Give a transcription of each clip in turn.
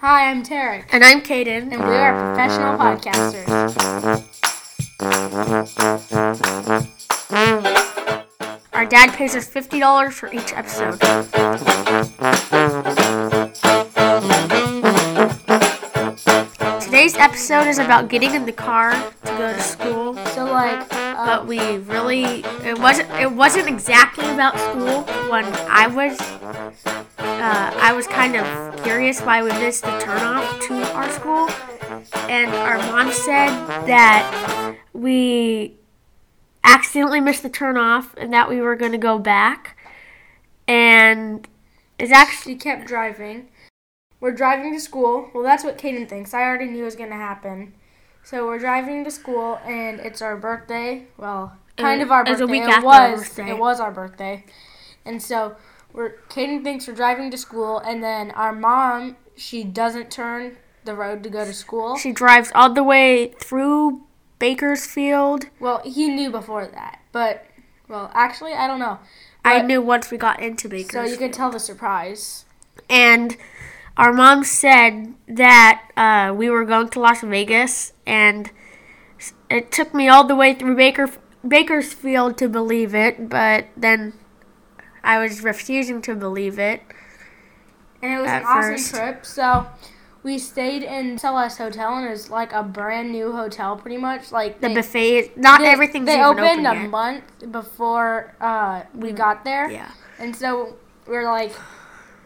Hi, I'm Tarek, And I'm Kaden. and we are professional podcasters. Our dad pays us $50 for each episode. Today's episode is about getting in the car to go to school. So, like, uh, But we really it wasn't it wasn't exactly about school when I was uh, I was kind of curious why we missed the turnoff to our school and our mom said that we accidentally missed the turnoff and that we were going to go back and it's actually kept driving. We're driving to school. Well, that's what Kaden thinks. I already knew it was going to happen. So, we're driving to school, and it's our birthday. Well, kind of our birthday. it was. birthday. It was our birthday. And so, we're Kaden thinks we're driving to school, and then our mom, she doesn't turn the road to go to school. she drives all the way through Bakersfield. Well, he knew before that, but well, actually, I don't know. I knew once we got into Bakersfield. So you can tell the surprise. and our mom said that uh, we were going to Las Vegas, and it took me all the way through Baker Bakersfield to believe it, but then I was refusing to believe it. And it was an awesome first. trip. So we stayed in SLS Hotel, and it was like a brand new hotel, pretty much. Like The they, buffet, not they, everything's They opened open a yet. month before uh, we got there, Yeah, and so we are like,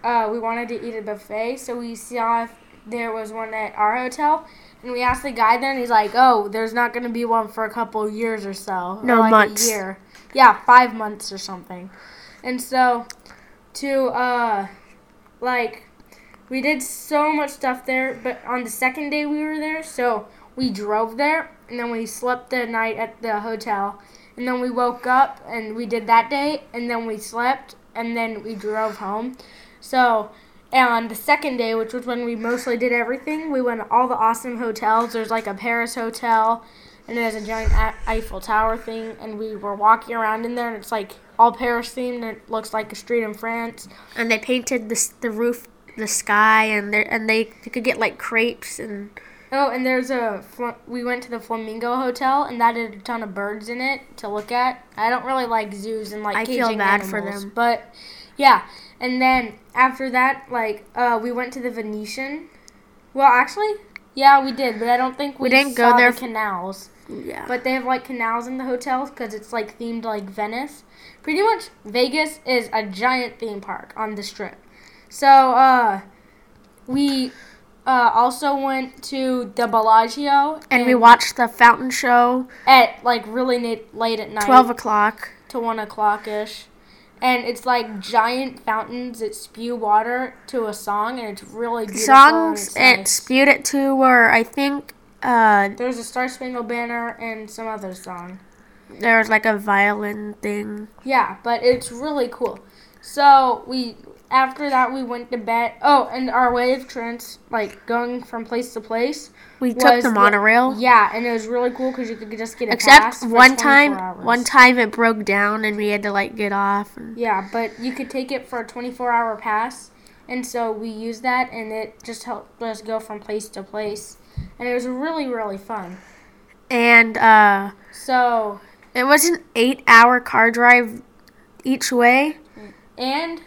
uh, we wanted to eat a buffet, so we saw if there was one at our hotel. And we asked the guy there, and he's like, "Oh, there's not going to be one for a couple years or so. or No, like months. A year. Yeah, five months or something." And so, to uh, like, we did so much stuff there. But on the second day we were there, so we drove there, and then we slept the night at the hotel, and then we woke up and we did that day, and then we slept, and then we drove home. So and on the second day, which was when we mostly did everything, we went to all the awesome hotels. There's like a Paris hotel, and there's a giant Eiffel Tower thing, and we were walking around in there, and it's like all Paris themed, and it looks like a street in France. and they painted the the roof, the sky, and they and they, they could get like crepes and Oh, and there's a we went to the Flamingo Hotel, and that had a ton of birds in it to look at. I don't really like zoos and like I feel caging bad for them. but yeah. And then after that, like uh, we went to the Venetian. Well, actually, yeah, we did, but I don't think we, We didn't go there The canals, yeah. but they have like canals in the hotels because it's like themed like Venice. Pretty much, Vegas is a giant theme park on the strip. So uh, we. Uh, also went to the Bellagio and we watched the fountain show, at like really late, late at night, twelve o'clock. to one o'clock ish, and it's like giant fountains that spew water to a song, and it's really beautiful. songs it nice. spewed it to were I think uh There's a Star Spangled Banner and some other song. there was like a violin thing. Yeah, but it's really cool. So we after that we went to bed. Oh, and our way of trans like going from place to place. We took the the- monorail. Yeah, and it was really cool because you could just get a Except one time hours. one time it broke down and we had to like get off and Yeah, but you could take it for a 24 hour pass. And so we used that, and it just helped us go from place to place. And it was really, really fun. and uh So, it was an eight hour car drive each way. and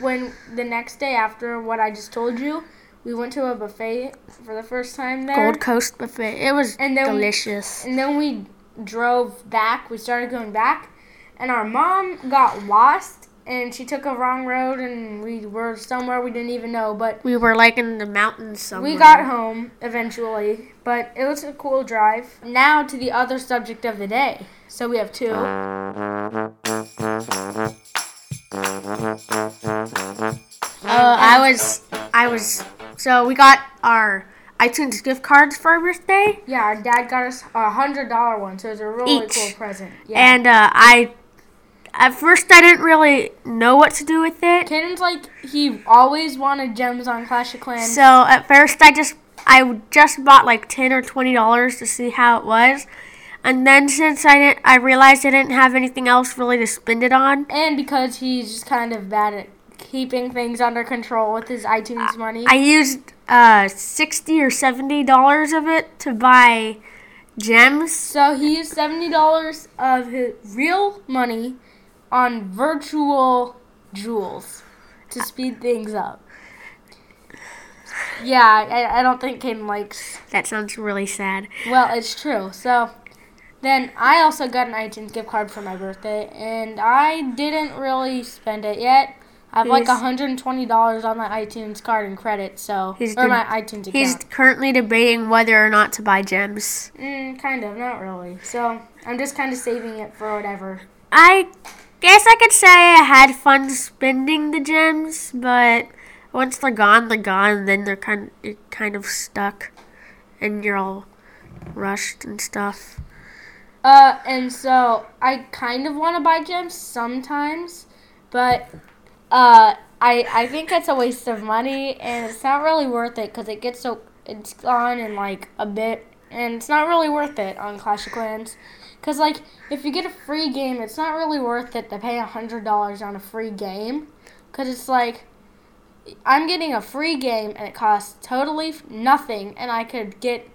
when the next day after what I just told you, we went to a buffet for the first time there. Gold Coast buffet. It was And then- delicious. And then we drove back. We started going back, and our mom got lost, and she took a wrong road, and we were somewhere we didn't even know. But We were like in the mountains somewhere. We got home eventually, but it was a cool drive. Now to the other subject of the day. So we have two. Uh, I was, I was. So we got our iTunes gift cards for our birthday, Yeah, our dad got us a hundred dollar one, so it was a really Each. cool present. Yeah. and uh, I, at first I didn't really know what to do with it. Kaden's like he always wanted gems on Clash of Clans. So at first I just, I just bought like ten or twenty dollars to see how it was, and then since I didn't, I realized I didn't have anything else really to spend it on. and because he's just kind of bad at keeping things under control with his iTunes money. I used uh, sixty or seventy dollars of it to buy gems. so he used seventy dollars of his real money on virtual jewels to speed things up. Yeah, I, I don't think Kaden likes. That sounds really sad. Well, it's true. So then I also got an iTunes gift card for my birthday, and I didn't really spend it yet. I have like He's- $120 on my iTunes card and credit, so He's or did- my iTunes account. He's currently debating whether or not to buy gems. Mm, kind of, not really. So I'm just kind of saving it for whatever. I guess I could say I had fun spending the gems, but once they're gone, they're gone. Then they're kind you're kind of stuck, and you're all rushed and stuff. Uh, and so I kind of want to buy gems sometimes, but uh, I I think it's a waste of money, and it's not really worth it because it gets so it's gone in like a bit, and it's not really worth it on Clash of Clans. Cause like if you get a free game, it's not really worth it to pay a hundred dollars on a free game, cause it's like I'm getting a free game and it costs totally nothing, and I could get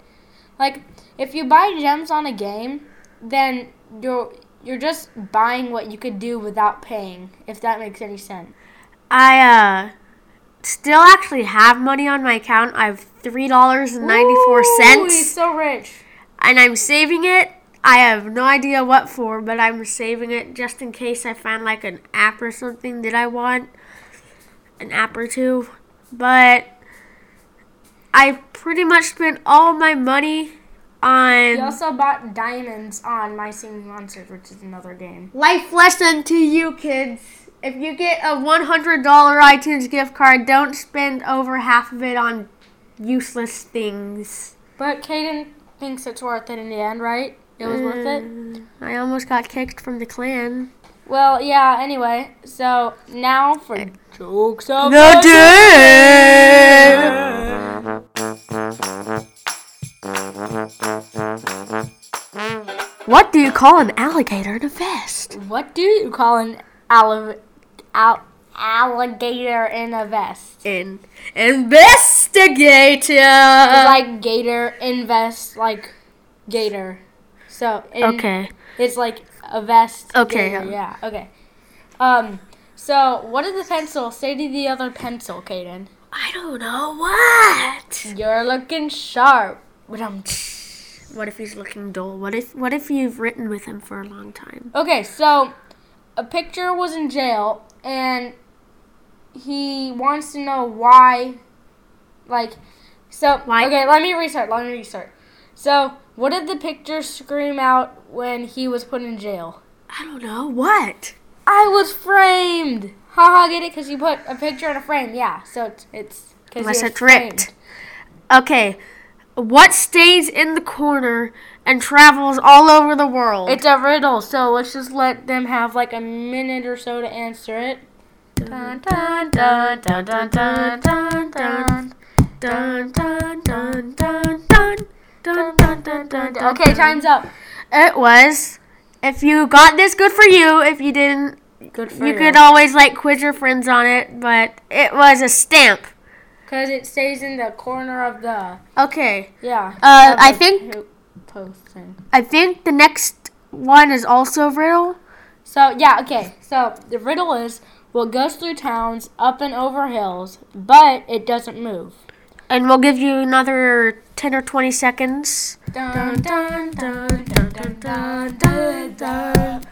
like if you buy gems on a game, then you're you're just buying what you could do without paying, if that makes any sense. I uh still actually have money on my account. I have three dollars and ninety four cents. Ooh. He's so rich. and I'm saving it. I have no idea what for, but I'm saving it just in case I find like an app or something that I want. An app or two. But I pretty much spent all my money on also bought diamonds on My Singing Monsters, which is another game. life lesson to you kids. If you get a $100 iTunes gift card, don't spend over half of it on useless things. But Kaden thinks it's worth it in the end, right? It was worth it. Mm, I almost got kicked from the clan. Well, yeah. Anyway, so now for jokes of The What do you call an alligator in a vest? What do you call an alli- al- alligator in a vest? An investigator. It's like gator invest like gator. So okay. it's like a vest. Okay, um, yeah. Okay. Um. So what did the pencil say to the other pencil, Kaden? I don't know what. You're looking sharp. But um. What if he's looking dull? What if what if you've written with him for a long time? Okay, so a picture was in jail and he wants to know why like so Why? okay, let me restart, let me restart. So what did the picture scream out when he was put in jail? I don't know what. I was framed. Haha, get it? Because you put a picture in a frame. Yeah, so it's it's Unless it's ripped. Okay. What stays in the corner and travels all over the world? It's a riddle, so let's just let them have like a minute or so to answer it. Dun, dun, dun, dun, dun, dun, dun, dun. dun dun dun dun dun dun dun dun dun dun. Okay, time's up. It was. If you got this, good for you. If you didn't, Good for you You could always like quiz your friends on it. But it was a stamp. Because it stays in the corner of the Okay. yeah. Uh, I think- ho- post thing. I think the next one is also riddle. So yeah, okay. So the riddle is what goes through towns, up and over hills, but it doesn't move. And we'll give you another 10 or 20 seconds. Dun, dun, dun, dun, dun, dun, dun, dun.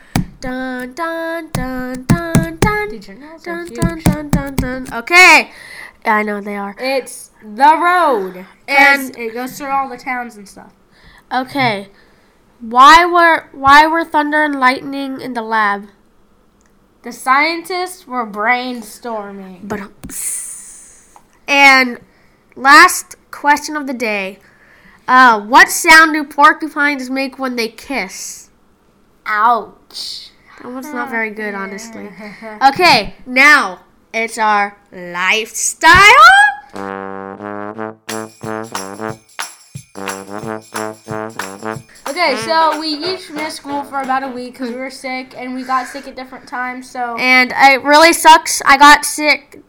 Dun, dun, dun, dun, dun. Did your nails Dun, are dun, huge. dun, dun, dun. Okay. I know they are. It's the road, and And- it goes through all the towns and stuff. Okay. Why were why were thunder and lightning in the lab? The scientists were brainstorming. But and last question of the day. Uh, what sound do porcupines make when they kiss? Ouch. That one's not very good, honestly. Okay, now it's our lifestyle. Okay, So we each missed school for about a week because we were sick and we got sick at different times. So And it really sucks. I got sick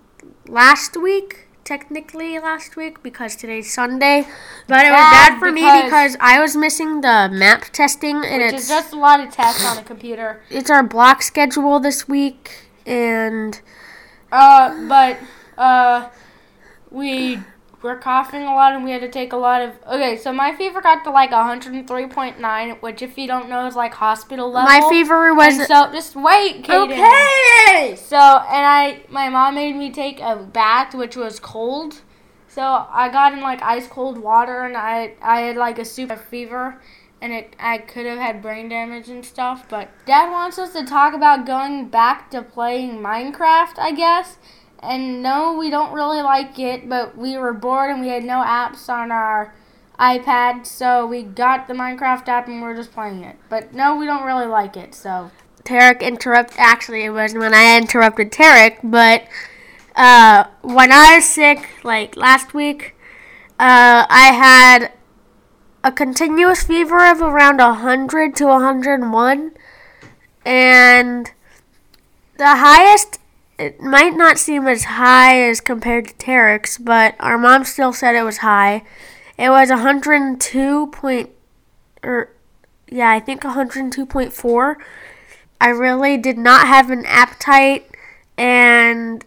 last week, technically last week, because today's Sunday. But it was Bad bad for me because- because I was missing the map testing, and which it's is just a lot of tests on a computer. it's our block schedule this week, and Uh, but uh, we were coughing a lot and we had to take a lot of. Okay, so my fever got to like 103.9, which if you don't know is like hospital level. my fever was And so just wait, Kaden. okay. So and I, my mom made me take a bath, which was cold. So I got in like ice cold water, and I I had like a super fever, and it I could have had brain damage and stuff. But Dad wants us to talk about going back to playing Minecraft, I guess. And no, we don't really like it, but we were bored and we had no apps on our iPad, so we got the Minecraft app and we're just playing it. But no, we don't really like it, so. Tarek interrupt. Actually, it was when I interrupted Tarek. But uh, when I was sick, like last week, uh, I had a continuous fever of around hundred to hundred and one, and the highest. It might not seem as high as compared to Tarek's, but our mom still said it was high. It was 102 point, or yeah, I think 102.4. I really did not have an appetite, and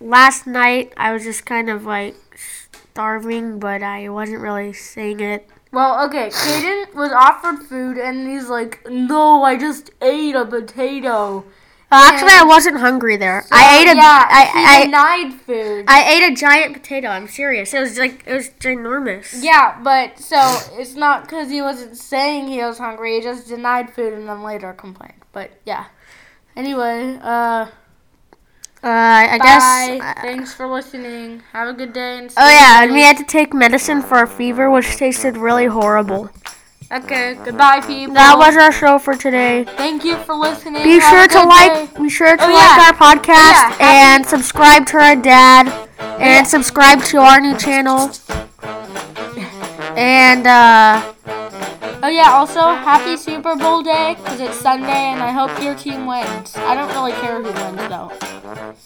last night I was just kind of like starving, but I wasn't really saying it. Well, okay, Kaden was offered food and he's like, no, I just ate a potato. Uh, actually, I wasn't hungry there. I ate a yeah, I, he I, denied food. I ate a giant potato. I'm serious. It was like it was ginormous. yeah, but so it's not because he wasn't saying he was hungry. He just denied food and then later complained. But yeah. Anyway, uh, Uh, I bye. guess. uh, Thanks for listening. Have a good day. And oh yeah, and we had to take medicine for a fever, which tasted really horrible. Okay, goodbye, people. That was our show for today. Thank you for listening. Be Have sure to like, day. be sure to Oh, like yeah. our podcast yeah. and subscribe to our dad, and subscribe to our new channel. And uh, Oh yeah, also happy Super Bowl day because it's Sunday and I hope your team wins. I don't really care who wins though.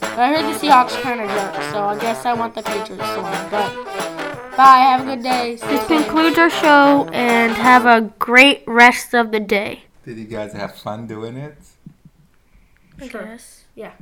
But I heard the Seahawks kind of jerk, so I guess I want the Patriots to win. But bye, have a good day. This concludes our show, and have a great rest of the day. Did you guys have fun doing it? Yes. Yeah.